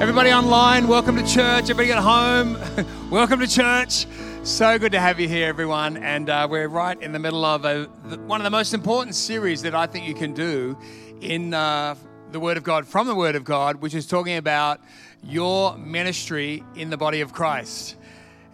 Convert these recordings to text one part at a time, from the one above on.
Everybody online, welcome to church. Everybody at home, welcome to church. So good to have you here, everyone. And uh, we're right in the middle of a, the, one of the most important series that I think you can do in uh, the Word of God, from the Word of God, which is talking about your ministry in the body of Christ.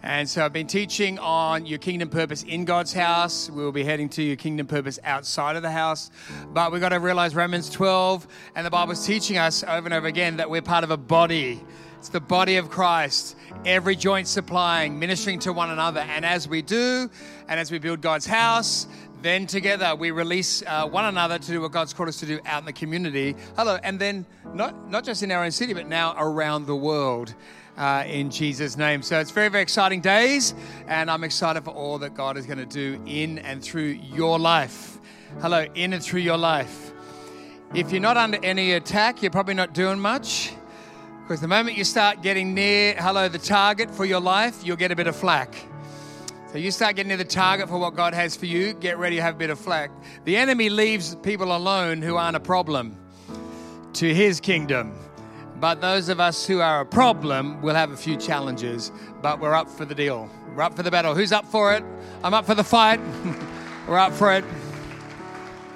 And so I've been teaching on your kingdom purpose in God's house. We'll be heading to your kingdom purpose outside of the house. But we've got to realize Romans 12 and the Bible's teaching us over and over again that we're part of a body. It's the body of Christ, every joint supplying, ministering to one another. And as we do, and as we build God's house, then together we release uh, one another to do what God's called us to do out in the community. Hello, and then not, not just in our own city, but now around the world uh, in Jesus' name. So it's very, very exciting days, and I'm excited for all that God is going to do in and through your life. Hello, in and through your life. If you're not under any attack, you're probably not doing much. Because the moment you start getting near, hello, the target for your life, you'll get a bit of flack. So you start getting near the target for what God has for you, get ready to have a bit of flack. The enemy leaves people alone who aren't a problem to his kingdom. But those of us who are a problem will have a few challenges, but we're up for the deal. We're up for the battle. Who's up for it? I'm up for the fight. we're up for it.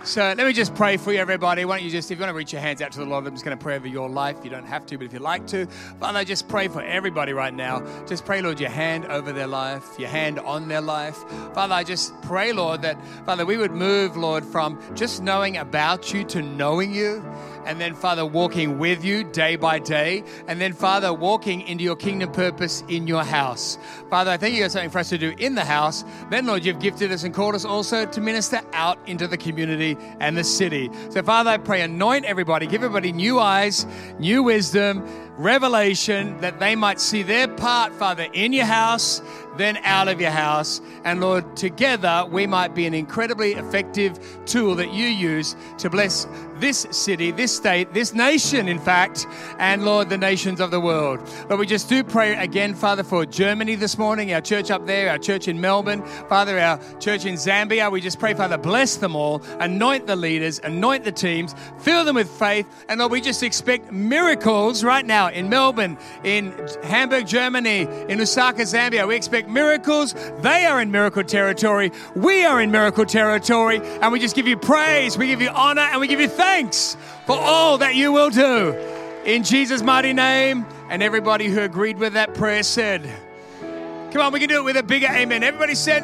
So let me just pray for you, everybody. Why don't you just, if you want to reach your hands out to the Lord, I'm just going to pray over your life. You don't have to, but if you'd like to, Father, just pray for everybody right now. Just pray, Lord, your hand over their life, your hand on their life. Father, I just pray, Lord, that, Father, we would move, Lord, from just knowing about you to knowing you and then, Father, walking with you day by day, and then, Father, walking into your kingdom purpose in your house. Father, I think you have something for us to do in the house. Then, Lord, you've gifted us and called us also to minister out into the community and the city. So, Father, I pray, anoint everybody, give everybody new eyes, new wisdom, revelation, that they might see their part, Father, in your house then out of your house. And Lord, together we might be an incredibly effective tool that you use to bless this city, this state, this nation, in fact, and Lord, the nations of the world. Lord, we just do pray again, Father, for Germany this morning, our church up there, our church in Melbourne, Father, our church in Zambia. We just pray, Father, bless them all, anoint the leaders, anoint the teams, fill them with faith. And Lord, we just expect miracles right now in Melbourne, in Hamburg, Germany, in Lusaka, Zambia. We expect miracles. They are in miracle territory. We are in miracle territory. And we just give you praise, we give you honor, and we give you thanks for all that you will do. In Jesus' mighty name. And everybody who agreed with that prayer said, Come on, we can do it with a bigger amen. Everybody said,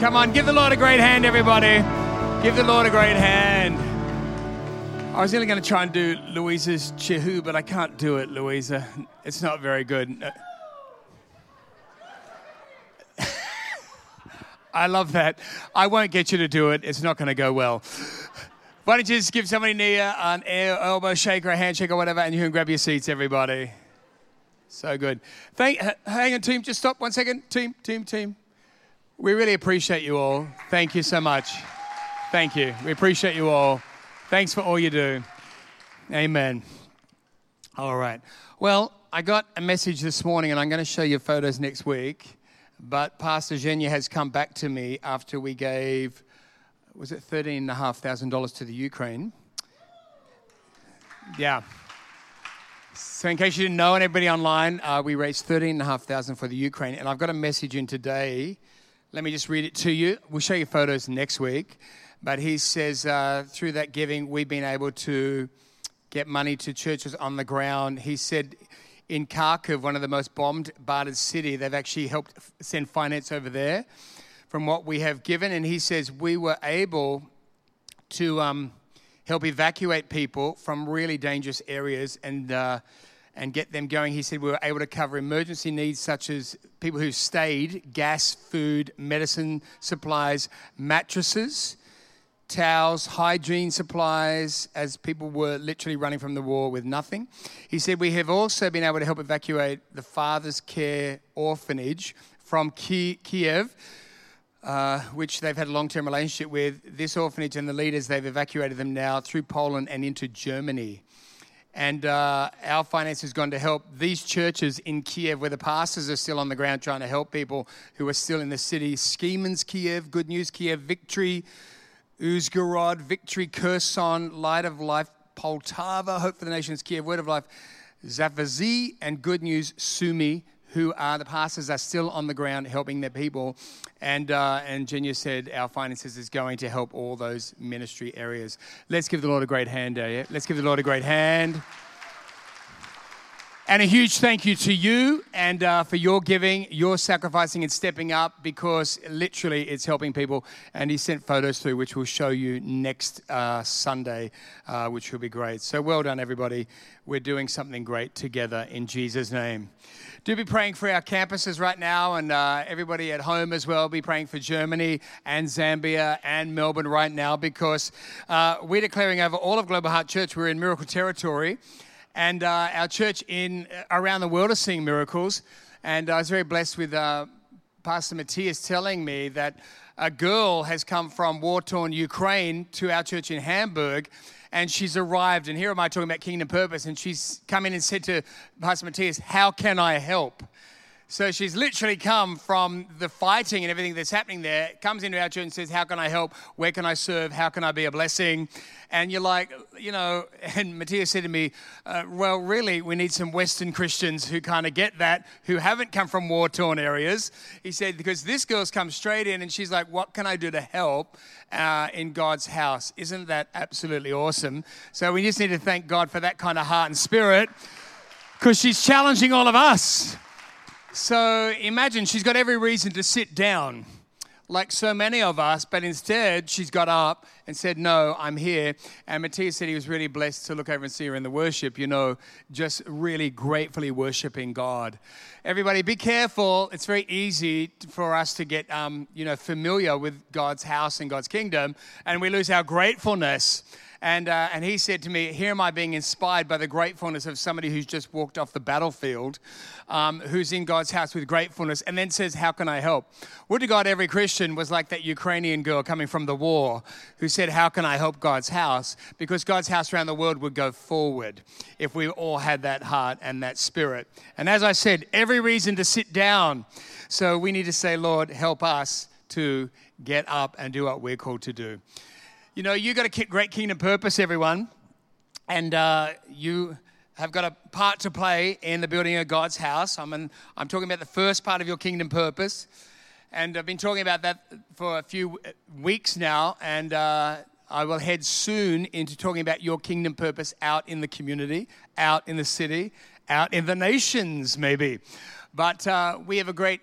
Come on, give the Lord a great hand, everybody. Give the Lord a great hand. I was only going to try and do Louisa's Chehu, but I can't do it, Louisa. It's not very good. I love that. I won't get you to do it. It's not going to go well. Why don't you just give somebody near an elbow shake or a handshake or whatever, and you can grab your seats, everybody. So good. Thank, hang on, team. Just stop one second. Team, team, team. We really appreciate you all. Thank you so much. Thank you. We appreciate you all. Thanks for all you do. Amen. All right. Well, I got a message this morning, and I'm going to show you photos next week. But Pastor Zhenya has come back to me after we gave, was it $13,500 to the Ukraine? Yeah. So, in case you didn't know, and everybody online, uh, we raised $13,500 for the Ukraine. And I've got a message in today. Let me just read it to you. We'll show you photos next week. But he says uh, through that giving, we've been able to get money to churches on the ground. He said in Kharkiv, one of the most bombed, bombarded city. They've actually helped send finance over there from what we have given. And he says we were able to um, help evacuate people from really dangerous areas and uh, and get them going. He said we were able to cover emergency needs such as people who stayed, gas, food, medicine supplies, mattresses. Towels, hygiene supplies, as people were literally running from the war with nothing. He said, We have also been able to help evacuate the Father's Care Orphanage from Kiev. Uh, which they've had a long term relationship with. This orphanage and the leaders, they've evacuated them now through Poland and into Germany. And uh, our finance has gone to help these churches in Kiev, where the pastors are still on the ground trying to help people who are still in the city. Skimen's Kiev, Good News Kiev, Victory, Uzhgorod, Victory, Kherson, Light of Life, Poltava, Hope for the Nations, Kiev, Word of Life, Zavazi, and Good News, Sumy, who are the pastors are still on the ground helping their people. And, uh, and Zhenya said our finances is going to help all those ministry areas. Let's give the Lord a great hand, eh? Let's give the Lord a great hand. And a huge thank you to you and uh, for your giving, your sacrificing and stepping up because literally it's helping people. And he sent photos through, which we'll show you next uh, Sunday, uh, which will be great. So well done, everybody. We're doing something great together in Jesus' name. Do be praying for our campuses right now and uh, everybody at home as well. Be praying for Germany and Zambia and Melbourne right now because uh, we're declaring over all of Global Heart Church, we're in miracle territory. And uh, our church in uh, around the world is seeing miracles. And I was very blessed with uh, Pastor Matthias telling me that a girl has come from war torn Ukraine to our church in Hamburg and she's arrived. And here am I talking about kingdom purpose. And she's come in and said to Pastor Matthias, How can I help? So she's literally come from the fighting and everything that's happening there, comes into our church and says, How can I help? Where can I serve? How can I be a blessing? And you're like, you know, and Matthias said to me, uh, Well, really, we need some Western Christians who kind of get that, who haven't come from war torn areas. He said, Because this girl's come straight in and she's like, What can I do to help uh, in God's house? Isn't that absolutely awesome? So we just need to thank God for that kind of heart and spirit because she's challenging all of us. So imagine she's got every reason to sit down, like so many of us, but instead she's got up and said, No, I'm here. And Matthias said he was really blessed to look over and see her in the worship, you know, just really gratefully worshiping God. Everybody, be careful. It's very easy for us to get, um, you know, familiar with God's house and God's kingdom, and we lose our gratefulness. And, uh, and he said to me, Here am I being inspired by the gratefulness of somebody who's just walked off the battlefield, um, who's in God's house with gratefulness, and then says, How can I help? Would to God every Christian was like that Ukrainian girl coming from the war who said, How can I help God's house? Because God's house around the world would go forward if we all had that heart and that spirit. And as I said, every reason to sit down. So we need to say, Lord, help us to get up and do what we're called to do. You know, you got a great kingdom purpose, everyone, and uh, you have got a part to play in the building of God's house. I'm, in, I'm talking about the first part of your kingdom purpose, and I've been talking about that for a few weeks now, and uh, I will head soon into talking about your kingdom purpose out in the community, out in the city, out in the nations, maybe. But uh, we have a great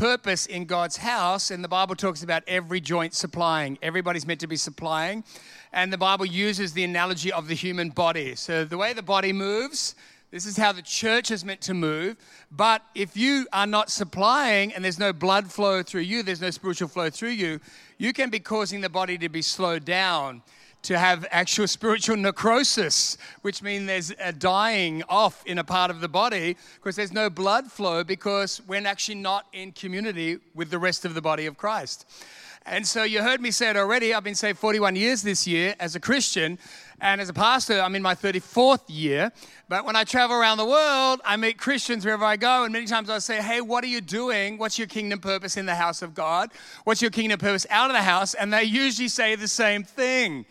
purpose in God's house, and the Bible talks about every joint supplying. Everybody's meant to be supplying. And the Bible uses the analogy of the human body. So, the way the body moves, this is how the church is meant to move. But if you are not supplying and there's no blood flow through you, there's no spiritual flow through you, you can be causing the body to be slowed down to have actual spiritual necrosis, which means there's a dying off in a part of the body because there's no blood flow because we're actually not in community with the rest of the body of Christ. And so you heard me say it already. I've been saved 41 years this year as a Christian. And as a pastor, I'm in my 34th year. But when I travel around the world, I meet Christians wherever I go. And many times I say, Hey, what are you doing? What's your kingdom purpose in the house of God? What's your kingdom purpose out of the house? And they usually say the same thing.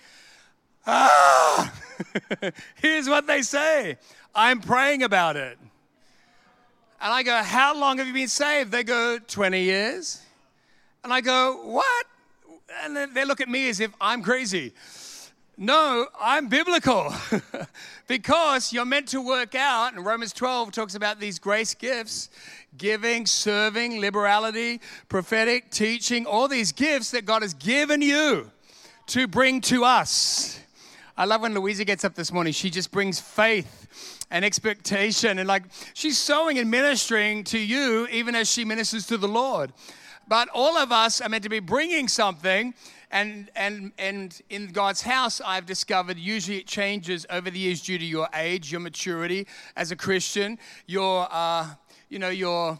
Ah! Here's what they say I'm praying about it. And I go, How long have you been saved? They go, 20 years. And I go, What? And they look at me as if I'm crazy. No, I'm biblical because you're meant to work out. And Romans 12 talks about these grace gifts giving, serving, liberality, prophetic, teaching, all these gifts that God has given you to bring to us. I love when Louisa gets up this morning. She just brings faith and expectation. And like she's sowing and ministering to you even as she ministers to the Lord. but all of us are meant to be bringing something. And, and, and in God's house, I've discovered usually it changes over the years due to your age, your maturity as a Christian, your, uh, you know, your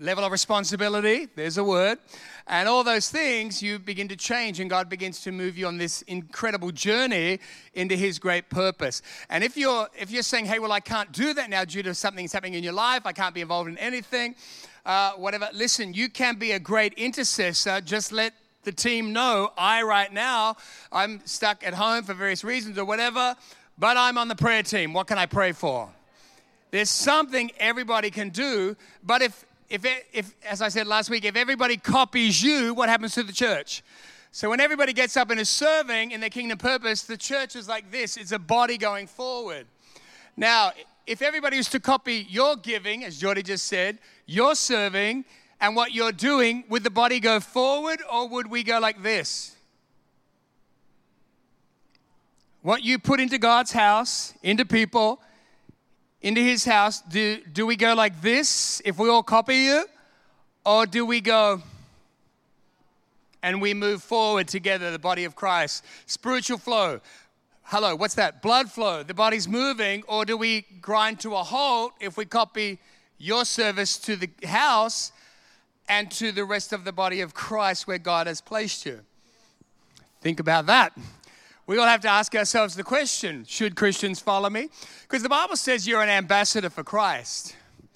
level of responsibility. There's a word. And all those things, you begin to change, and God begins to move you on this incredible journey into His great purpose. And if you're if you're saying, "Hey, well, I can't do that now due to something that's happening in your life. I can't be involved in anything," uh, whatever. Listen, you can be a great intercessor. Just let the team know I right now I'm stuck at home for various reasons or whatever, but I'm on the prayer team. What can I pray for? There's something everybody can do, but if if, if as I said last week, if everybody copies you, what happens to the church? So when everybody gets up and is serving in their kingdom purpose, the church is like this. It's a body going forward. Now, if everybody was to copy your giving, as Jordy just said, your serving, and what you're doing, would the body go forward or would we go like this? What you put into God's house, into people, into his house, do, do we go like this if we all copy you? Or do we go and we move forward together, the body of Christ? Spiritual flow. Hello, what's that? Blood flow. The body's moving. Or do we grind to a halt if we copy your service to the house and to the rest of the body of Christ where God has placed you? Think about that. We all have to ask ourselves the question should Christians follow me? Because the Bible says you're an ambassador for Christ. It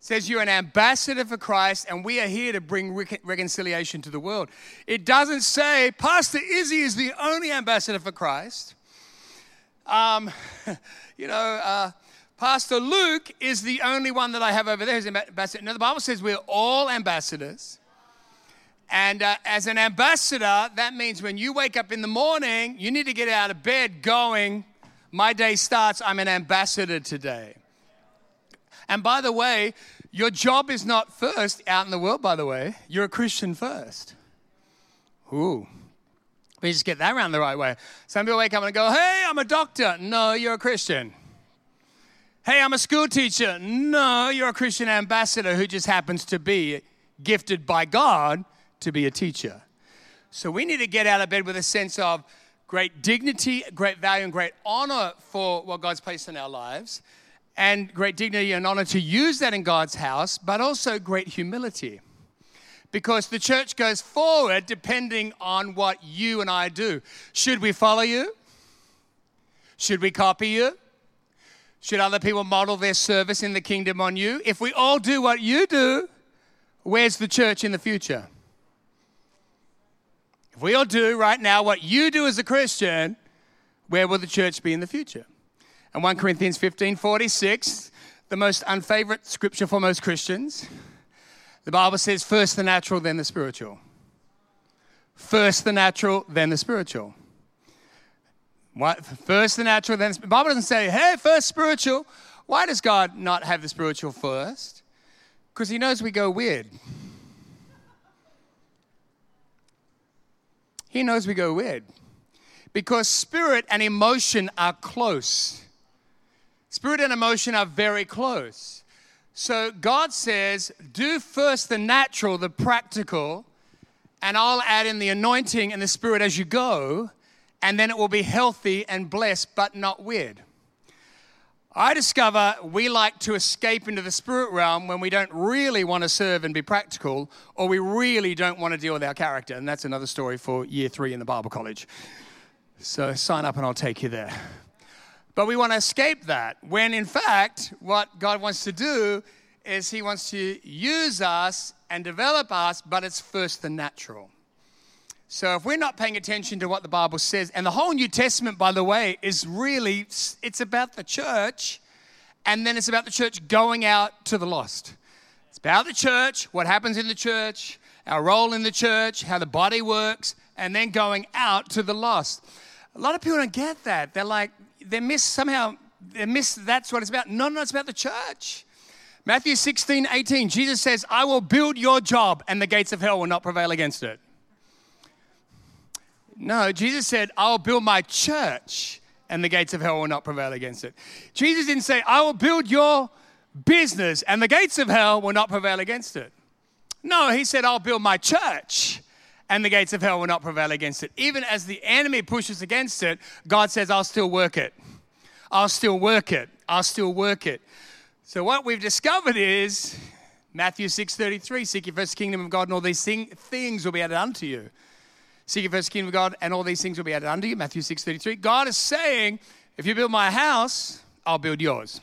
says you're an ambassador for Christ, and we are here to bring reconciliation to the world. It doesn't say Pastor Izzy is the only ambassador for Christ. Um, you know, uh, Pastor Luke is the only one that I have over there who's ambassador. No, the Bible says we're all ambassadors. And uh, as an ambassador, that means when you wake up in the morning, you need to get out of bed going, My day starts, I'm an ambassador today. And by the way, your job is not first out in the world, by the way. You're a Christian first. Ooh. We just get that around the right way. Some people wake up and go, Hey, I'm a doctor. No, you're a Christian. Hey, I'm a school teacher. No, you're a Christian ambassador who just happens to be gifted by God to be a teacher. So we need to get out of bed with a sense of great dignity, great value, and great honor for what God's placed in our lives, and great dignity and honor to use that in God's house, but also great humility. Because the church goes forward depending on what you and I do. Should we follow you? Should we copy you? Should other people model their service in the kingdom on you? If we all do what you do, where's the church in the future? If we all do right now what you do as a Christian, where will the church be in the future? And 1 Corinthians 15 46, the most unfavorite scripture for most Christians, the Bible says, first the natural, then the spiritual. First the natural, then the spiritual. What? First the natural, then the Bible doesn't say, hey, first spiritual. Why does God not have the spiritual first? Because He knows we go weird. He knows we go weird because spirit and emotion are close. Spirit and emotion are very close. So God says, do first the natural, the practical, and I'll add in the anointing and the spirit as you go, and then it will be healthy and blessed, but not weird. I discover we like to escape into the spirit realm when we don't really want to serve and be practical, or we really don't want to deal with our character. And that's another story for year three in the Bible college. So sign up and I'll take you there. But we want to escape that when, in fact, what God wants to do is He wants to use us and develop us, but it's first the natural. So if we're not paying attention to what the Bible says, and the whole New Testament, by the way, is really, it's about the church, and then it's about the church going out to the lost. It's about the church, what happens in the church, our role in the church, how the body works, and then going out to the lost. A lot of people don't get that. They're like, they miss somehow, they miss that's what it's about. No, no, it's about the church. Matthew 16, 18, Jesus says, I will build your job, and the gates of hell will not prevail against it. No, Jesus said, I'll build my church and the gates of hell will not prevail against it. Jesus didn't say, I will build your business and the gates of hell will not prevail against it. No, he said, I'll build my church and the gates of hell will not prevail against it. Even as the enemy pushes against it, God says, I'll still work it. I'll still work it. I'll still work it. So what we've discovered is Matthew 6:33, seek ye first the kingdom of God, and all these things will be added unto you. Seek first the kingdom of God, and all these things will be added unto you. Matthew 6:33. God is saying, if you build my house, I'll build yours.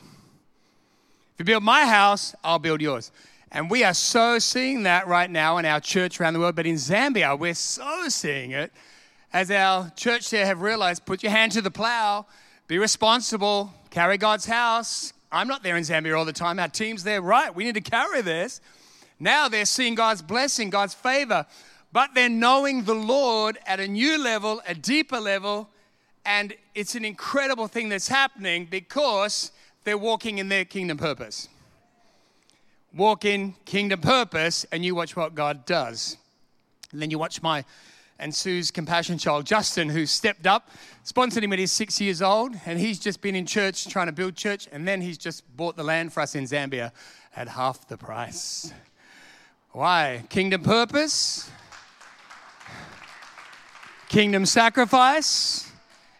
If you build my house, I'll build yours. And we are so seeing that right now in our church around the world. But in Zambia, we're so seeing it as our church there have realized put your hand to the plow, be responsible, carry God's house. I'm not there in Zambia all the time. Our team's there, right? We need to carry this. Now they're seeing God's blessing, God's favor, but they're knowing the Lord at a new level, a deeper level. And it's an incredible thing that's happening because they're walking in their kingdom purpose walk in kingdom purpose, and you watch what God does. And then you watch my and Sue's compassion child, Justin, who stepped up, sponsored him when he's six years old, and he's just been in church trying to build church, and then he's just bought the land for us in Zambia at half the price. Why? Kingdom purpose, kingdom sacrifice.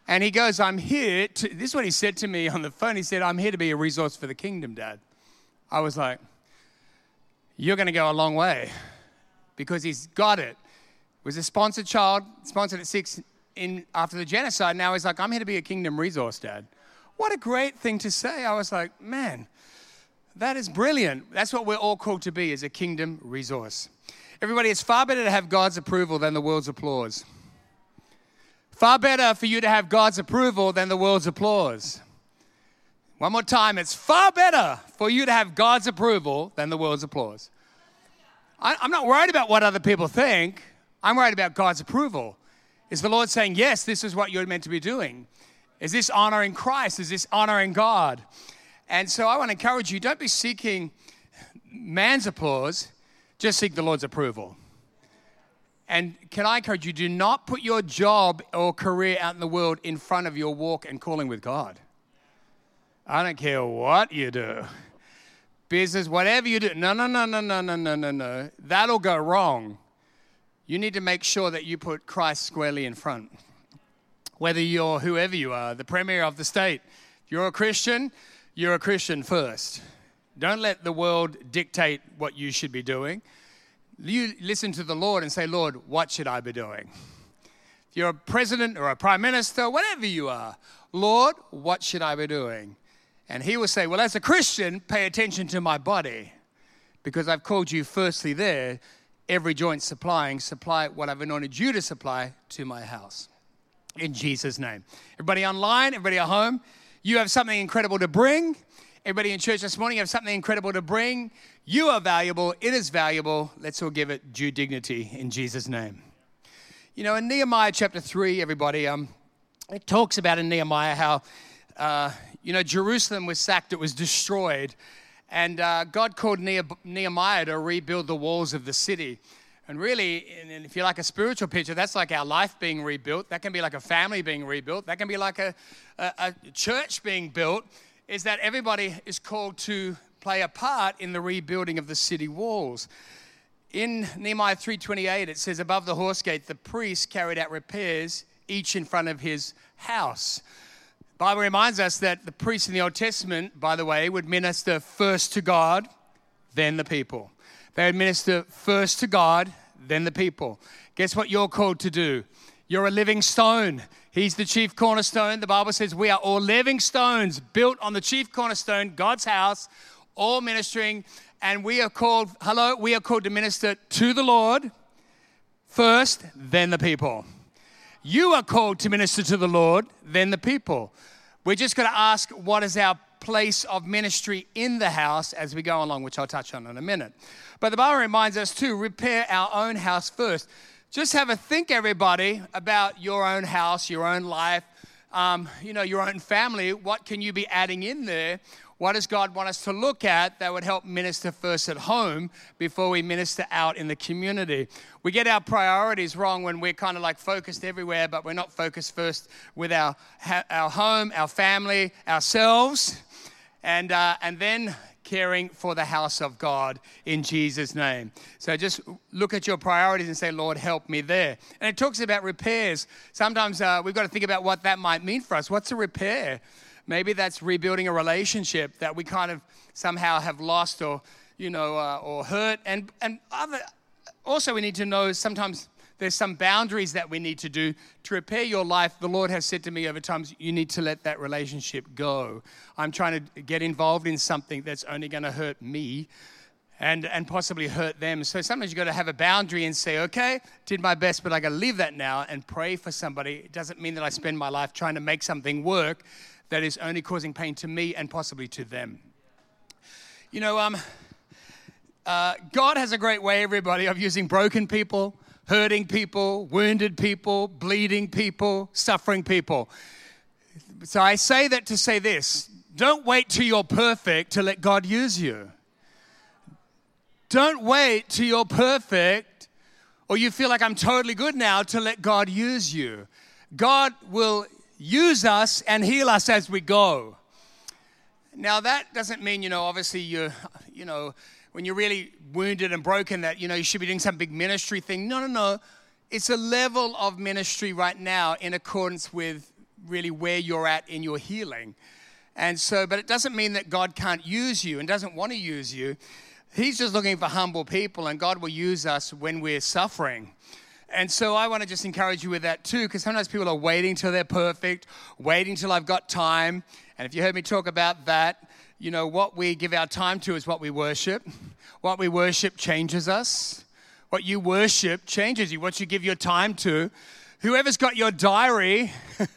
And he goes, I'm here to, this is what he said to me on the phone. He said, I'm here to be a resource for the kingdom, Dad. I was like, you're going to go a long way because he's got it. Was a sponsored child, sponsored at six in after the genocide. Now he's like, I'm here to be a kingdom resource, Dad. What a great thing to say. I was like, man, that is brilliant. That's what we're all called to be as a kingdom resource. Everybody, it's far better to have God's approval than the world's applause. Far better for you to have God's approval than the world's applause. One more time, it's far better for you to have God's approval than the world's applause. I, am not worried about what other people think, I'm worried about God's approval. Is the Lord saying, Yes, this is what you're meant to be doing? Is this honoring Christ? Is this honoring God? And so I want to encourage you don't be seeking man's applause, just seek the Lord's approval. And can I encourage you, do not put your job or career out in the world in front of your walk and calling with God. I don't care what you do. Business, whatever you do. No, no, no, no, no, no, no, no, no. That'll go wrong. You need to make sure that you put Christ squarely in front. Whether you're whoever you are, the premier of the state, you're a Christian, you're a Christian first. Don't let the world dictate what you should be doing. You listen to the Lord and say, Lord, what should I be doing? If you're a president or a prime minister, whatever you are, Lord, what should I be doing? And he will say, Well, as a Christian, pay attention to my body because I've called you firstly there, every joint supplying, supply what I've anointed you to supply to my house. In Jesus' name. Everybody online, everybody at home, you have something incredible to bring. Everybody in church this morning, you have something incredible to bring. You are valuable. It is valuable. Let's all give it due dignity in Jesus' name. You know, in Nehemiah chapter 3, everybody, um, it talks about in Nehemiah how uh, you know, Jerusalem was sacked, it was destroyed. And uh, God called Nehemiah to rebuild the walls of the city. And really, and if you like a spiritual picture, that's like our life being rebuilt. That can be like a family being rebuilt. That can be like a, a, a church being built. Is that everybody is called to play a part in the rebuilding of the city walls. In Nehemiah 3:28, it says, "Above the horse gate, the priests carried out repairs, each in front of his house." Bible reminds us that the priests in the Old Testament, by the way, would minister first to God, then the people. They would minister first to God, then the people. Guess what you're called to do? You're a living stone. He's the chief cornerstone. The Bible says we are all living stones built on the chief cornerstone, God's house, all ministering. And we are called, hello, we are called to minister to the Lord first, then the people. You are called to minister to the Lord, then the people. We're just going to ask what is our place of ministry in the house as we go along, which I'll touch on in a minute. But the Bible reminds us to repair our own house first. Just have a think, everybody, about your own house, your own life, um, you know, your own family. What can you be adding in there? What does God want us to look at that would help minister first at home before we minister out in the community? We get our priorities wrong when we're kind of like focused everywhere, but we're not focused first with our, our home, our family, ourselves. And, uh, and then caring for the house of God in Jesus' name. So just look at your priorities and say, Lord, help me there. And it talks about repairs. Sometimes uh, we've got to think about what that might mean for us. What's a repair? Maybe that's rebuilding a relationship that we kind of somehow have lost or, you know, uh, or hurt. And, and other, also, we need to know sometimes there's some boundaries that we need to do to repair your life. The Lord has said to me over times, you need to let that relationship go. I'm trying to get involved in something that's only going to hurt me and, and possibly hurt them. So sometimes you've got to have a boundary and say, okay, did my best, but I got to leave that now and pray for somebody. It doesn't mean that I spend my life trying to make something work that is only causing pain to me and possibly to them. You know, um, uh, God has a great way, everybody, of using broken people hurting people, wounded people, bleeding people, suffering people. So I say that to say this don't wait till you're perfect to let God use you. Don't wait till you're perfect or you feel like I'm totally good now to let God use you. God will use us and heal us as we go. Now that doesn't mean, you know, obviously you're, you know, when you're really wounded and broken that, you know, you should be doing some big ministry thing. No, no, no. It's a level of ministry right now in accordance with really where you're at in your healing. And so, but it doesn't mean that God can't use you and doesn't want to use you. He's just looking for humble people, and God will use us when we're suffering. And so I want to just encourage you with that too, because sometimes people are waiting till they're perfect, waiting till I've got time. And if you heard me talk about that, you know, what we give our time to is what we worship. What we worship changes us. What you worship changes you. What you give your time to. Whoever's got your diary,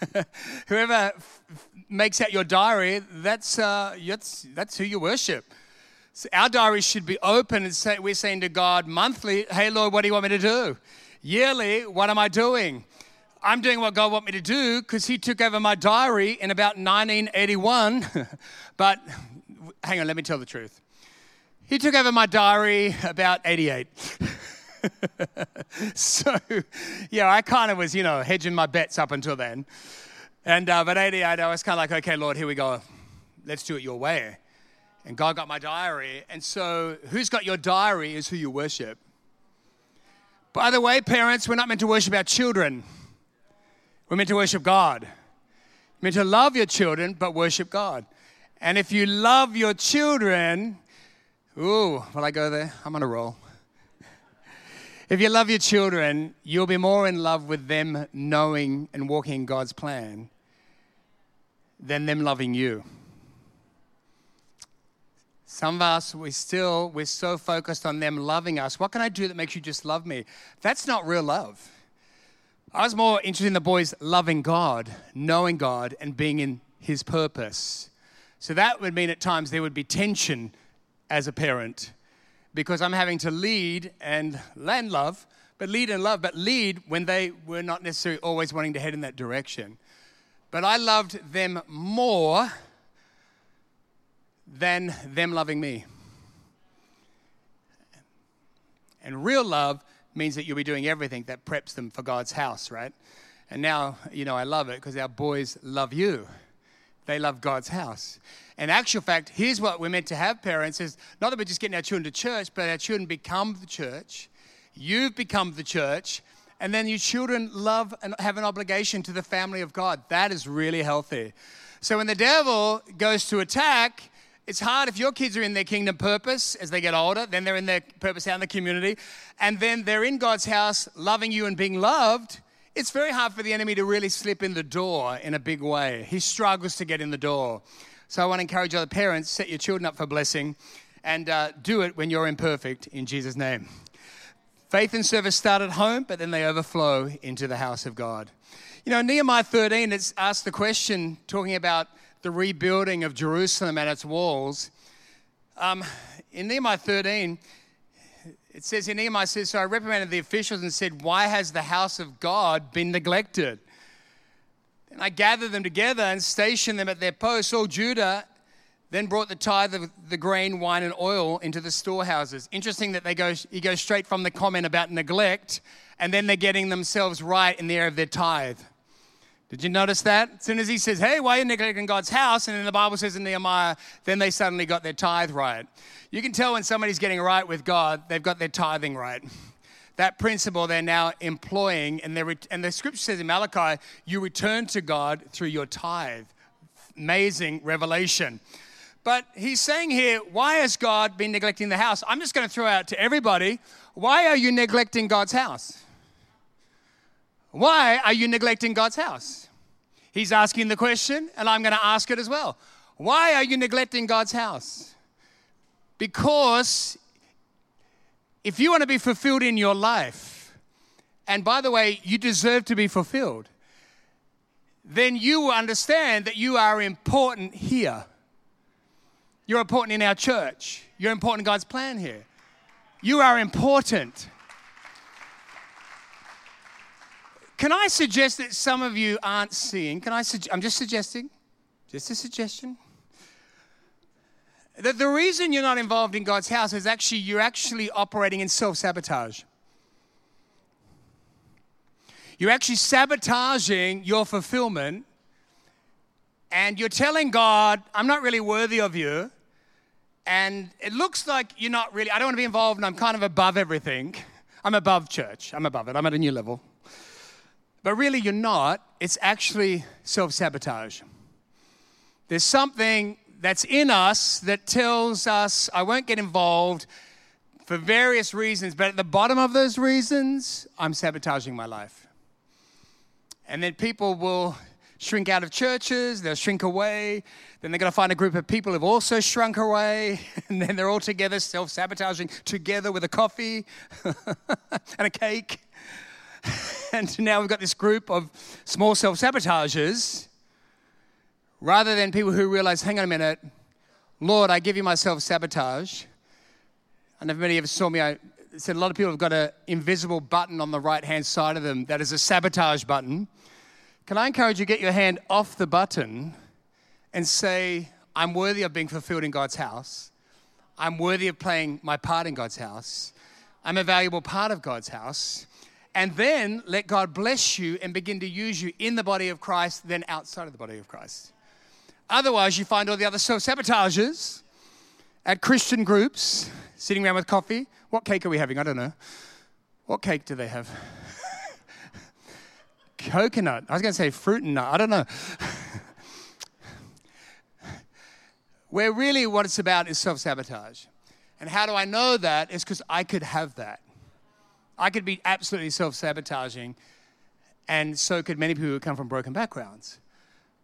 whoever f- makes out your diary, that's, uh, that's, that's who you worship. So our diaries should be open and say, we're saying to God monthly, hey, Lord, what do you want me to do? Yearly, what am I doing? I'm doing what God want me to do because He took over my diary in about 1981. but hang on, let me tell the truth. He took over my diary about 88. so, yeah, I kind of was, you know, hedging my bets up until then. And uh, but 88, I was kind of like, okay, Lord, here we go. Let's do it your way. And God got my diary. And so, who's got your diary is who you worship. By the way, parents, we're not meant to worship our children. We're meant to worship God. We're meant to love your children, but worship God. And if you love your children, ooh, will I go there? I'm on a roll. If you love your children, you'll be more in love with them knowing and walking in God's plan than them loving you. Some of us, we still, we're so focused on them loving us. What can I do that makes you just love me? That's not real love. I was more interested in the boys loving God, knowing God, and being in His purpose. So that would mean at times there would be tension as a parent because I'm having to lead and land love, but lead and love, but lead when they were not necessarily always wanting to head in that direction. But I loved them more than them loving me. And real love means that you'll be doing everything that preps them for God's house, right? And now, you know, I love it because our boys love you. They love God's house. In actual fact, here's what we're meant to have, parents, is not that we're just getting our children to church, but our children become the church. You've become the church. And then your children love and have an obligation to the family of God. That is really healthy. So when the devil goes to attack, it's hard if your kids are in their kingdom purpose as they get older, then they're in their purpose out in the community, and then they're in God's house loving you and being loved it's very hard for the enemy to really slip in the door in a big way. He struggles to get in the door. So I want to encourage other parents set your children up for blessing and uh, do it when you're imperfect in Jesus' name. Faith and service start at home, but then they overflow into the house of God. You know, Nehemiah 13, it's asked the question talking about the rebuilding of Jerusalem and its walls. Um, in Nehemiah 13, it says in Nehemiah says, So I reprimanded the officials and said, Why has the house of God been neglected? And I gathered them together and stationed them at their posts. All Judah then brought the tithe of the grain, wine, and oil into the storehouses. Interesting that they go, he goes straight from the comment about neglect, and then they're getting themselves right in the area of their tithe. Did you notice that? As soon as he says, hey, why are you neglecting God's house? And then the Bible says in Nehemiah, then they suddenly got their tithe right. You can tell when somebody's getting right with God, they've got their tithing right. That principle they're now employing, and, and the scripture says in Malachi, you return to God through your tithe. Amazing revelation. But he's saying here, why has God been neglecting the house? I'm just going to throw out to everybody, why are you neglecting God's house? Why are you neglecting God's house? He's asking the question, and I'm going to ask it as well. Why are you neglecting God's house? Because if you want to be fulfilled in your life, and by the way, you deserve to be fulfilled, then you will understand that you are important here. You're important in our church. You're important in God's plan here. You are important. Can I suggest that some of you aren't seeing? Can I? Su- I'm just suggesting, just a suggestion. That the reason you're not involved in God's house is actually you're actually operating in self sabotage. You're actually sabotaging your fulfillment, and you're telling God, I'm not really worthy of you. And it looks like you're not really, I don't want to be involved, and I'm kind of above everything. I'm above church, I'm above it, I'm at a new level. But really, you're not. It's actually self sabotage. There's something that's in us that tells us, I won't get involved for various reasons, but at the bottom of those reasons, I'm sabotaging my life. And then people will shrink out of churches, they'll shrink away. Then they're going to find a group of people who've also shrunk away. And then they're all together, self sabotaging, together with a coffee and a cake. and now we've got this group of small self sabotagers rather than people who realize, hang on a minute, Lord, I give you my self sabotage. I know many you saw me. I said a lot of people have got an invisible button on the right hand side of them that is a sabotage button. Can I encourage you to get your hand off the button and say, I'm worthy of being fulfilled in God's house. I'm worthy of playing my part in God's house. I'm a valuable part of God's house and then let God bless you and begin to use you in the body of Christ, then outside of the body of Christ. Otherwise, you find all the other self sabotages at Christian groups sitting around with coffee. What cake are we having? I don't know. What cake do they have? Coconut. I was going to say fruit and nut. I don't know. Where really what it's about is self sabotage. And how do I know that? It's because I could have that. I could be absolutely self sabotaging, and so could many people who come from broken backgrounds.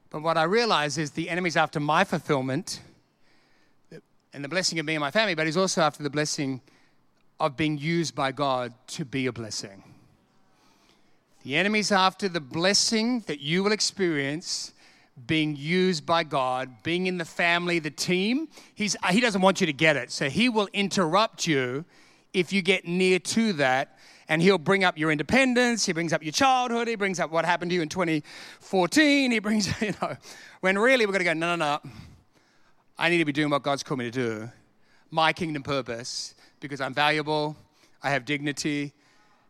But what I realize is the enemy's after my fulfillment and the blessing of me and my family, but he's also after the blessing of being used by God to be a blessing. The enemy's after the blessing that you will experience being used by God, being in the family, the team. He's, he doesn't want you to get it. So he will interrupt you if you get near to that and he'll bring up your independence, he brings up your childhood, he brings up what happened to you in 2014, he brings, you know, when really we're going to go, no, no, no. I need to be doing what God's called me to do, my kingdom purpose, because I'm valuable, I have dignity,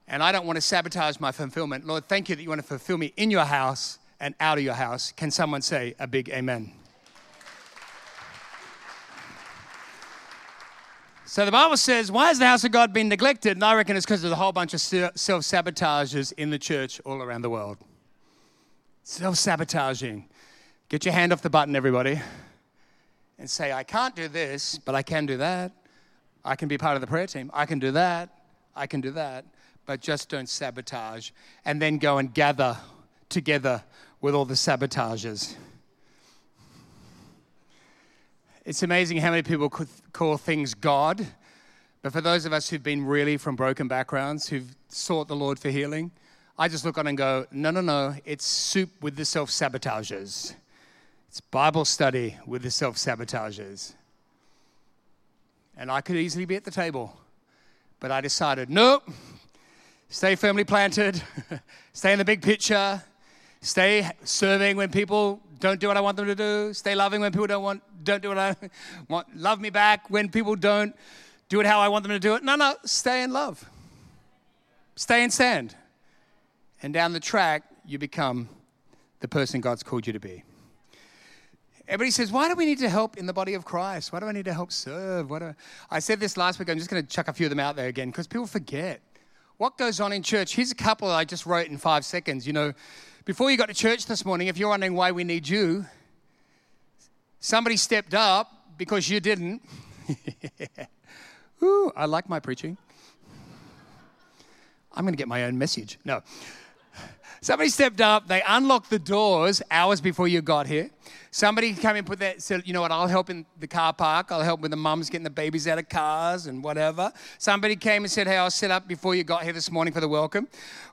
and I don't want to sabotage my fulfillment. Lord, thank you that you want to fulfill me in your house and out of your house. Can someone say a big amen? So the Bible says, why has the house of God been neglected? And I reckon it's because there's a whole bunch of self sabotages in the church all around the world. Self sabotaging. Get your hand off the button, everybody, and say, I can't do this, but I can do that. I can be part of the prayer team. I can do that. I can do that. But just don't sabotage. And then go and gather together with all the sabotages. It's amazing how many people call things God. But for those of us who've been really from broken backgrounds, who've sought the Lord for healing, I just look on and go, no, no, no, it's soup with the self sabotagers. It's Bible study with the self sabotagers. And I could easily be at the table, but I decided, nope, stay firmly planted, stay in the big picture, stay serving when people don't do what I want them to do. Stay loving when people don't want, don't do what I want. Love me back when people don't do it how I want them to do it. No, no, stay in love. Stay in stand. And down the track, you become the person God's called you to be. Everybody says, Why do we need to help in the body of Christ? Why do I need to help serve? What do I... I said this last week. I'm just going to chuck a few of them out there again because people forget. What goes on in church? Here's a couple I just wrote in five seconds. You know, before you got to church this morning, if you're wondering why we need you, somebody stepped up because you didn't. Ooh, I like my preaching. I'm going to get my own message. No. Somebody stepped up, they unlocked the doors hours before you got here. Somebody came and put that, said, you know what, I'll help in the car park. I'll help with the mums getting the babies out of cars and whatever. Somebody came and said, hey, I'll set up before you got here this morning for the welcome.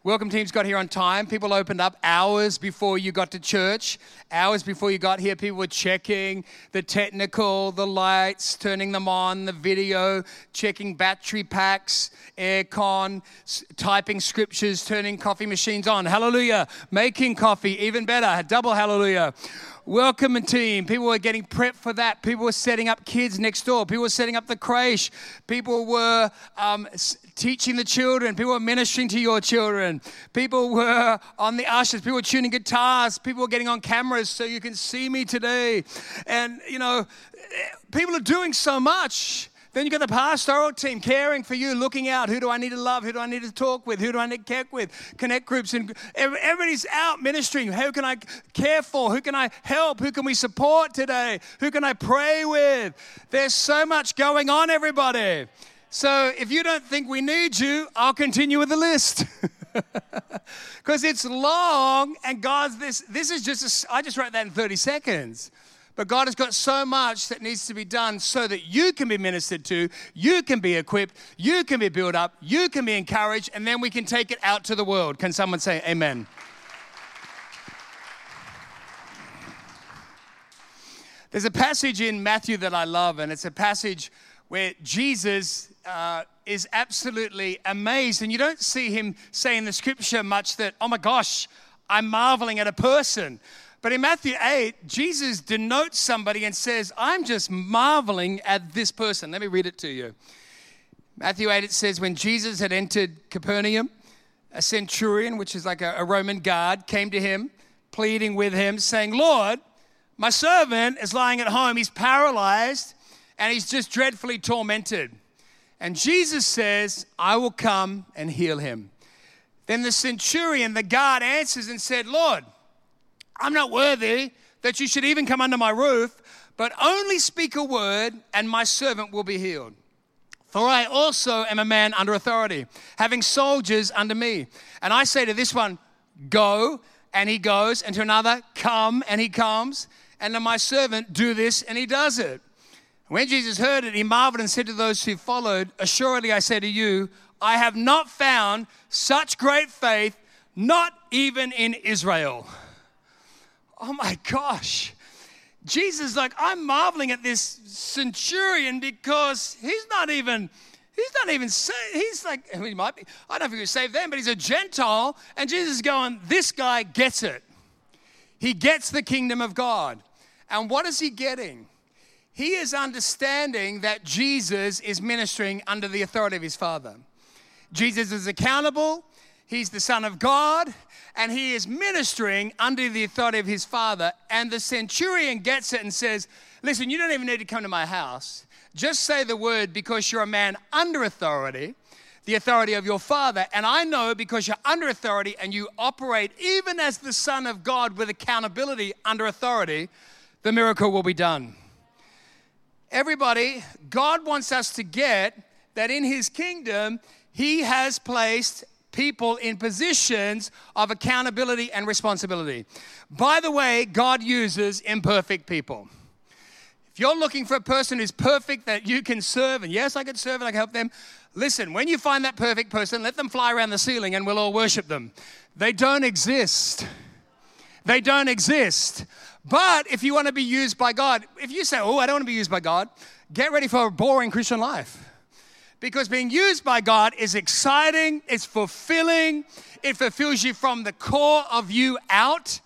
Welcome teams got here on time. People opened up hours before you got to church. Hours before you got here, people were checking the technical, the lights, turning them on, the video, checking battery packs, aircon, typing scriptures, turning coffee machines on. Hallelujah. Making coffee, even better. Double hallelujah welcome team. People were getting prepped for that. People were setting up kids next door. People were setting up the creche. People were um, teaching the children. People were ministering to your children. People were on the ushers. People were tuning guitars. People were getting on cameras so you can see me today. And, you know, people are doing so much. Then you've got the pastoral team caring for you, looking out. Who do I need to love? Who do I need to talk with? Who do I need to connect with? Connect groups. And everybody's out ministering. Who can I care for? Who can I help? Who can we support today? Who can I pray with? There's so much going on, everybody. So if you don't think we need you, I'll continue with the list. Because it's long and God's this this is just a, I just wrote that in 30 seconds. But God has got so much that needs to be done so that you can be ministered to, you can be equipped, you can be built up, you can be encouraged, and then we can take it out to the world. Can someone say amen? There's a passage in Matthew that I love, and it's a passage where Jesus uh, is absolutely amazed. And you don't see him say in the scripture much that, oh my gosh, I'm marveling at a person. But in Matthew 8, Jesus denotes somebody and says, I'm just marveling at this person. Let me read it to you. Matthew 8, it says, When Jesus had entered Capernaum, a centurion, which is like a, a Roman guard, came to him, pleading with him, saying, Lord, my servant is lying at home. He's paralyzed and he's just dreadfully tormented. And Jesus says, I will come and heal him. Then the centurion, the guard, answers and said, Lord, I'm not worthy that you should even come under my roof, but only speak a word, and my servant will be healed. For I also am a man under authority, having soldiers under me. And I say to this one, Go, and he goes, and to another, Come, and he comes, and to my servant, Do this, and he does it. When Jesus heard it, he marveled and said to those who followed, Assuredly I say to you, I have not found such great faith, not even in Israel oh my gosh. Jesus, like, I'm marveling at this centurion because he's not even, he's not even. He's like, he might be, I don't know if he was saved then, but he's a Gentile. And Jesus is going, this guy gets it. He gets the kingdom of God. And what is he getting? He is understanding that Jesus is ministering under the authority of his Father. Jesus is accountable. He's the Son of God and he is ministering under the authority of his father. And the centurion gets it and says, Listen, you don't even need to come to my house. Just say the word because you're a man under authority, the authority of your father. And I know because you're under authority and you operate even as the Son of God with accountability under authority, the miracle will be done. Everybody, God wants us to get that in his kingdom, he has placed people in positions of accountability and responsibility. By the way, God uses imperfect people. If you're looking for a person who's perfect that you can serve, and yes, I can serve and I can help them, listen, when you find that perfect person, let them fly around the ceiling and we'll all worship them. They don't exist. They don't exist. But if you want to be used by God, if you say, oh, I don't want to be used by God, get ready for a boring Christian life because being used by God is exciting, it's fulfilling, it fulfills you from the core of you out.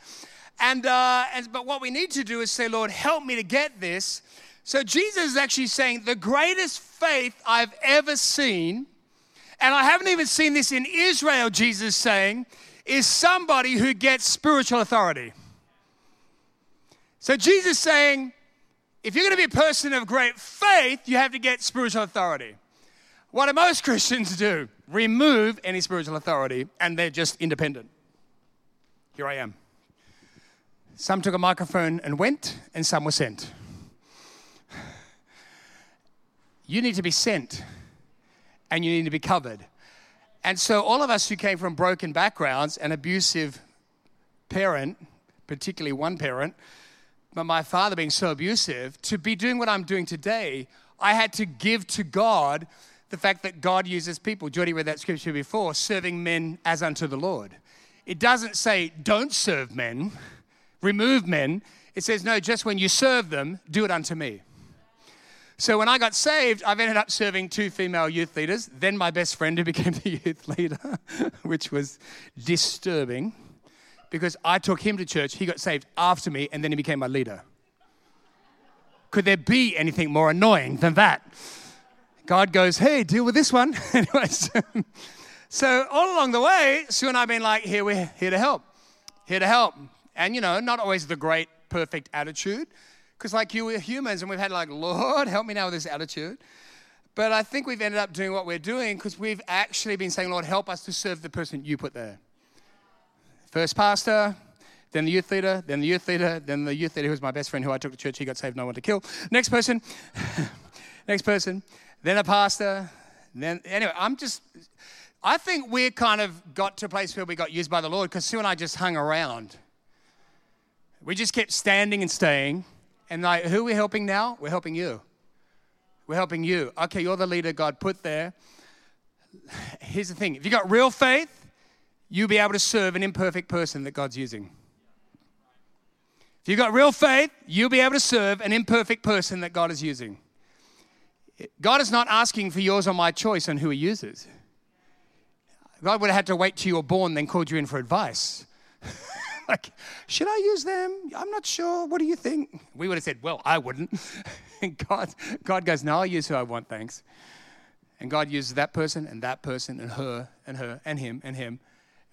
And, uh, and but what we need to do is say, Lord, help me to get this. So Jesus is actually saying the greatest faith I've ever seen, and I haven't even seen this in Israel, Jesus saying, is somebody who gets spiritual authority. So Jesus saying, if you're going to be a person of great faith, you have to get spiritual authority. What do most Christians do? Remove any spiritual authority and they're just independent. Here I am. Some took a microphone and went, and some were sent. You need to be sent and you need to be covered. And so, all of us who came from broken backgrounds, an abusive parent, particularly one parent, but my father being so abusive, to be doing what I'm doing today, I had to give to God the fact that God uses people. Jody read that scripture before, serving men as unto the Lord. It doesn't say, don't serve men, remove men. It says, no, just when you serve them, do it unto me. So when I got saved, I've ended up serving two female youth leaders, then my best friend who became the youth leader, which was disturbing because I took him to church, he got saved after me, and then he became my leader. Could there be anything more annoying than that? God goes, hey, deal with this one. Anyways, so all along the way, Sue and I have been like, here we're here to help, here to help. And you know, not always the great, perfect attitude, because like you, we're humans, and we've had like, Lord, help me now with this attitude. But I think we've ended up doing what we're doing because we've actually been saying, Lord, help us to serve the person you put there. First pastor, then the youth leader, then the youth leader, then the youth leader who was my best friend who I took to church. He got saved, no one to kill. Next person, next person, then a pastor. Then, anyway, I'm just, I think we kind of got to a place where we got used by the Lord because Sue and I just hung around. We just kept standing and staying. And like, who are we helping now? We're helping you. We're helping you. Okay, you're the leader God put there. Here's the thing if you got real faith, you'll be able to serve an imperfect person that God's using. If you've got real faith, you'll be able to serve an imperfect person that God is using. God is not asking for yours or my choice on who He uses. God would have had to wait till you were born, then called you in for advice. like, should I use them? I'm not sure. What do you think? We would have said, well, I wouldn't. and God, God goes, no, I'll use who I want, thanks. And God uses that person and that person and her and her and him and him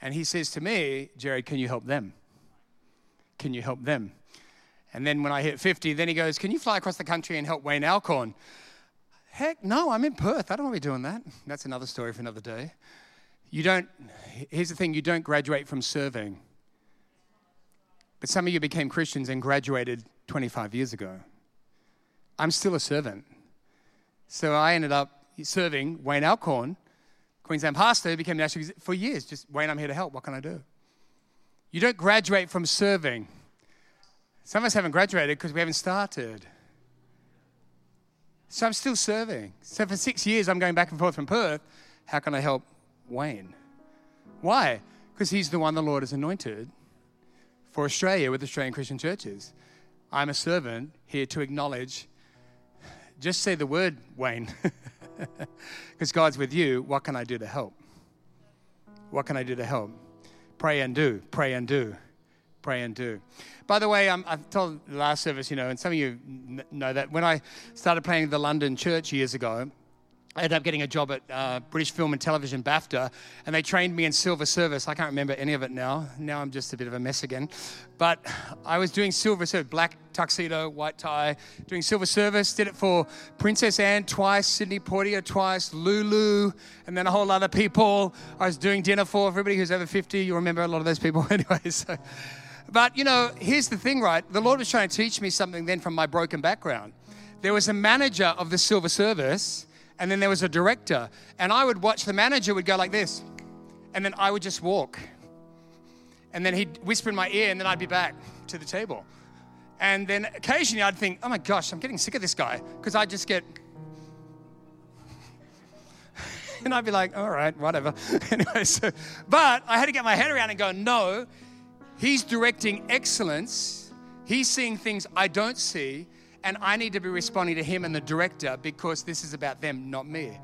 and he says to me, Jared, can you help them? Can you help them? And then when I hit 50, then he goes, Can you fly across the country and help Wayne Alcorn? Heck, no, I'm in Perth. I don't want to be doing that. That's another story for another day. You don't, here's the thing you don't graduate from serving. But some of you became Christians and graduated 25 years ago. I'm still a servant. So I ended up serving Wayne Alcorn Queensland pastor, who became national for years. Just, Wayne, I'm here to help. What can I do? You don't graduate from serving. Some of us haven't graduated because we haven't started. So I'm still serving. So for six years, I'm going back and forth from Perth. How can I help Wayne? Why? Because he's the one the Lord has anointed for Australia with Australian Christian churches. I'm a servant here to acknowledge. Just say the word, Wayne. Because God's with you, what can I do to help? What can I do to help? Pray and do, pray and do, pray and do. By the way, um, I've told the last service, you know, and some of you know that when I started playing the London church years ago, I ended up getting a job at uh, British Film and Television BAFTA, and they trained me in silver service. I can't remember any of it now. Now I'm just a bit of a mess again. But I was doing silver service, black tuxedo, white tie, doing silver service. Did it for Princess Anne twice, Sidney Poitier twice, Lulu, and then a whole lot of people. I was doing dinner for everybody who's over 50. You remember a lot of those people anyway. So. But you know, here's the thing, right? The Lord was trying to teach me something then from my broken background. There was a manager of the silver service and then there was a director. And I would watch the manager would go like this, and then I would just walk. And then he'd whisper in my ear, and then I'd be back to the table. And then occasionally I'd think, oh my gosh, I'm getting sick of this guy, because I'd just get. and I'd be like, all right, whatever. anyway, so, but I had to get my head around and go, no, he's directing excellence. He's seeing things I don't see and I need to be responding to him and the director because this is about them, not me.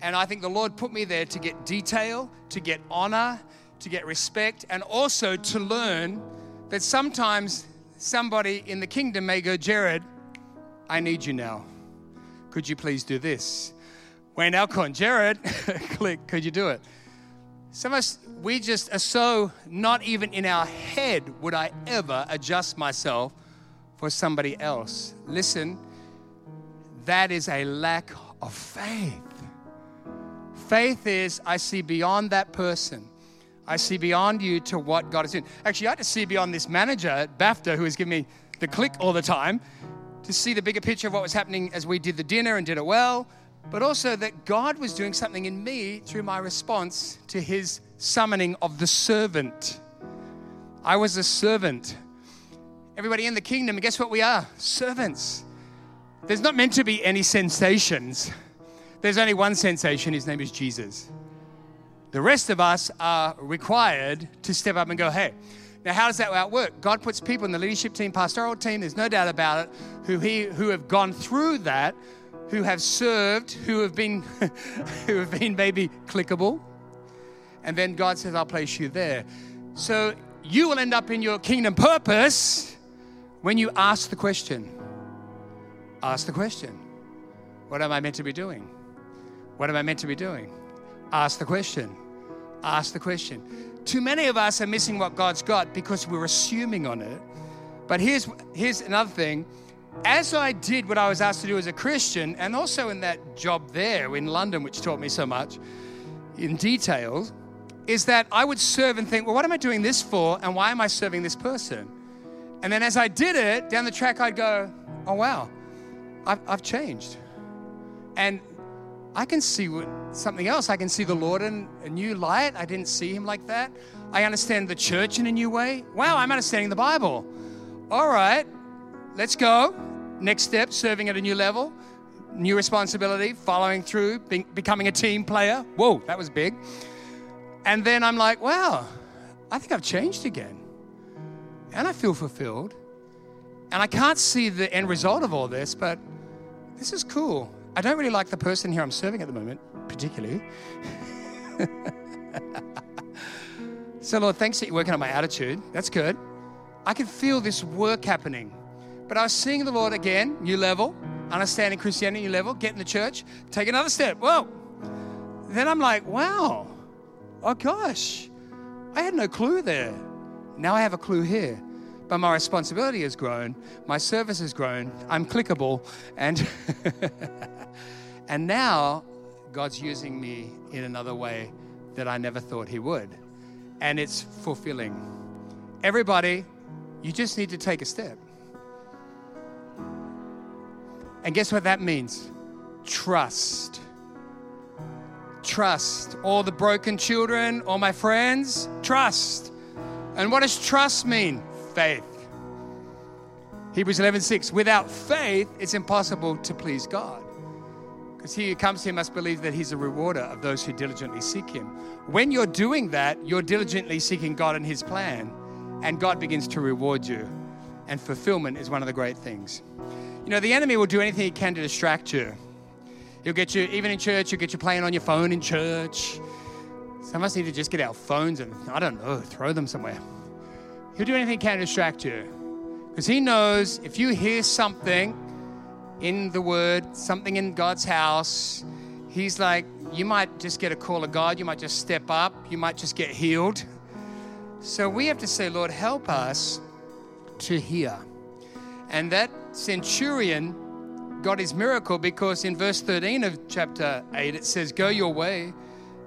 And I think the Lord put me there to get detail, to get honor, to get respect, and also to learn that sometimes somebody in the kingdom may go, Jared, I need you now. Could you please do this? Wayne Alcorn, Jared, click, could you do it? Some of us, we just are so not even in our head would I ever adjust myself for somebody else. Listen, that is a lack of faith. Faith is I see beyond that person. I see beyond you to what God is doing. Actually, I had to see beyond this manager at BAFTA who was giving me the click all the time to see the bigger picture of what was happening as we did the dinner and did it well, but also that God was doing something in me through my response to his summoning of the servant. I was a servant. Everybody in the kingdom, guess what we are? Servants. There's not meant to be any sensations. There's only one sensation, his name is Jesus. The rest of us are required to step up and go, hey, now, how does that work? God puts people in the leadership team, pastoral team, there's no doubt about it, who, he, who have gone through that, who have served, who have been, who have been maybe clickable. And then God says, I'll place you there. So you will end up in your kingdom purpose when you ask the question. Ask the question. What am I meant to be doing? What am I meant to be doing? Ask the question. Ask the question. Too many of us are missing what God's got because we're assuming on it. But here's, here's another thing. As I did what I was asked to do as a Christian, and also in that job there in London, which taught me so much in detail, is that I would serve and think, well, what am I doing this for? And why am I serving this person? And then as I did it, down the track, I'd go, oh, wow, I've, I've changed. And I can see something else. I can see the Lord in a new light. I didn't see him like that. I understand the church in a new way. Wow, I'm understanding the Bible. All right, let's go. Next step, serving at a new level, new responsibility, following through, becoming a team player. Whoa, that was big. And then I'm like, wow, I think I've changed again. And I feel fulfilled. And I can't see the end result of all this, but this is cool. I don't really like the person here I'm serving at the moment, particularly. so, Lord, thanks that you're working on my attitude. That's good. I can feel this work happening. But I was seeing the Lord again, new level, understanding Christianity, new level, get in the church, take another step. Whoa. Then I'm like, wow, oh gosh, I had no clue there. Now I have a clue here but my responsibility has grown, my service has grown, I'm clickable, and and now God's using me in another way that I never thought He would, and it's fulfilling. Everybody, you just need to take a step. And guess what that means? Trust. Trust. All the broken children, all my friends, trust. And what does trust mean? faith. Hebrews 11:6 Without faith it's impossible to please God. Because he who comes to him must believe that he's a rewarder of those who diligently seek him. When you're doing that, you're diligently seeking God and his plan, and God begins to reward you. And fulfillment is one of the great things. You know, the enemy will do anything he can to distract you. He'll get you, even in church, he'll get you playing on your phone in church. Some of us need to just get our phones and, I don't know, throw them somewhere. He'll do anything he can to distract you. Because he knows if you hear something in the Word, something in God's house, he's like, you might just get a call of God, you might just step up, you might just get healed. So we have to say, Lord, help us to hear. And that centurion got his miracle because in verse 13 of chapter 8 it says, Go your way.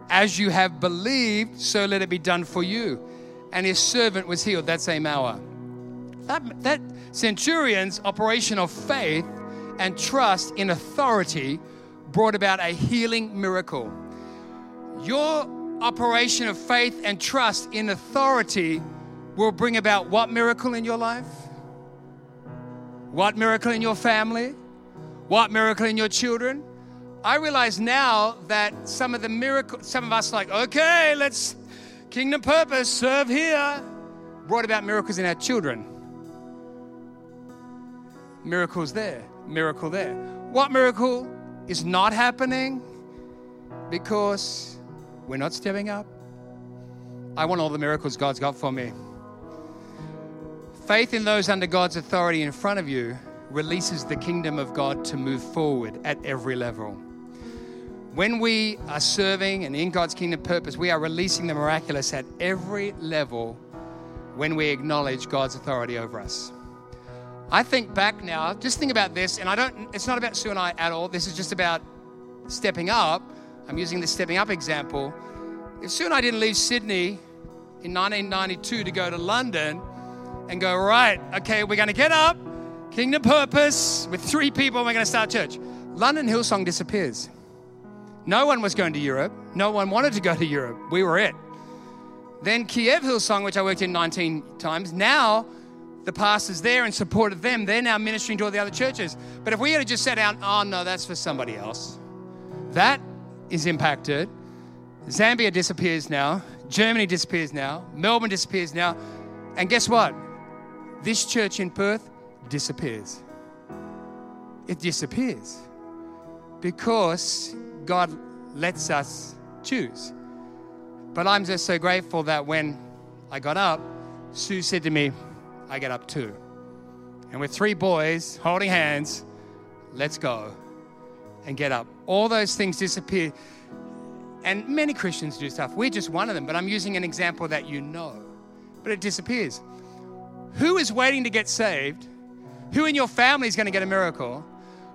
As you have believed, so let it be done for you and his servant was healed that same hour. That, that centurion's operation of faith and trust in authority brought about a healing miracle. Your operation of faith and trust in authority will bring about what miracle in your life? What miracle in your family? What miracle in your children? I realize now that some of the miracles, some of us like, okay, let's Kingdom purpose, serve here, brought about miracles in our children. Miracles there, miracle there. What miracle is not happening? Because we're not stepping up. I want all the miracles God's got for me. Faith in those under God's authority in front of you releases the kingdom of God to move forward at every level. When we are serving and in God's kingdom purpose, we are releasing the miraculous at every level when we acknowledge God's authority over us. I think back now, just think about this, and I don't, it's not about Sue and I at all. This is just about stepping up. I'm using the stepping up example. If Sue and I didn't leave Sydney in 1992 to go to London and go, right, okay, we're going to get up, kingdom purpose, with three people, we're going to start church. London Hillsong disappears. No one was going to Europe. No one wanted to go to Europe. We were it. Then Kiev Hillsong, which I worked in 19 times, now the pastors there and supported them. They're now ministering to all the other churches. But if we had to just sat down, oh no, that's for somebody else, that is impacted. Zambia disappears now. Germany disappears now. Melbourne disappears now. And guess what? This church in Perth disappears. It disappears because God lets us choose. But I'm just so grateful that when I got up, Sue said to me, I get up too. And with three boys holding hands, let's go and get up. All those things disappear. And many Christians do stuff. We're just one of them, but I'm using an example that you know. But it disappears. Who is waiting to get saved? Who in your family is going to get a miracle?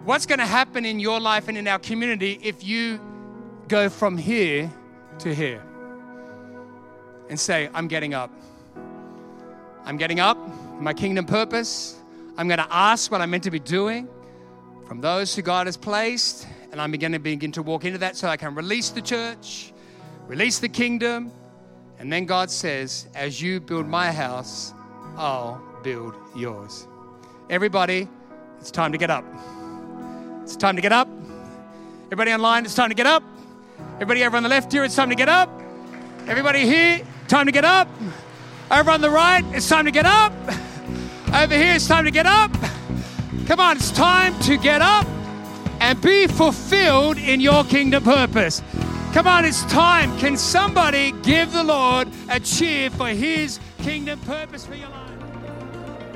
What's going to happen in your life and in our community if you go from here to here and say, I'm getting up? I'm getting up, my kingdom purpose. I'm going to ask what I'm meant to be doing from those who God has placed, and I'm going to begin to walk into that so I can release the church, release the kingdom, and then God says, As you build my house, I'll build yours. Everybody, it's time to get up. It's time to get up. Everybody online, it's time to get up. Everybody over on the left here, it's time to get up. Everybody here, time to get up. Over on the right, it's time to get up. Over here, it's time to get up. Come on, it's time to get up and be fulfilled in your kingdom purpose. Come on, it's time. Can somebody give the Lord a cheer for his kingdom purpose for your life?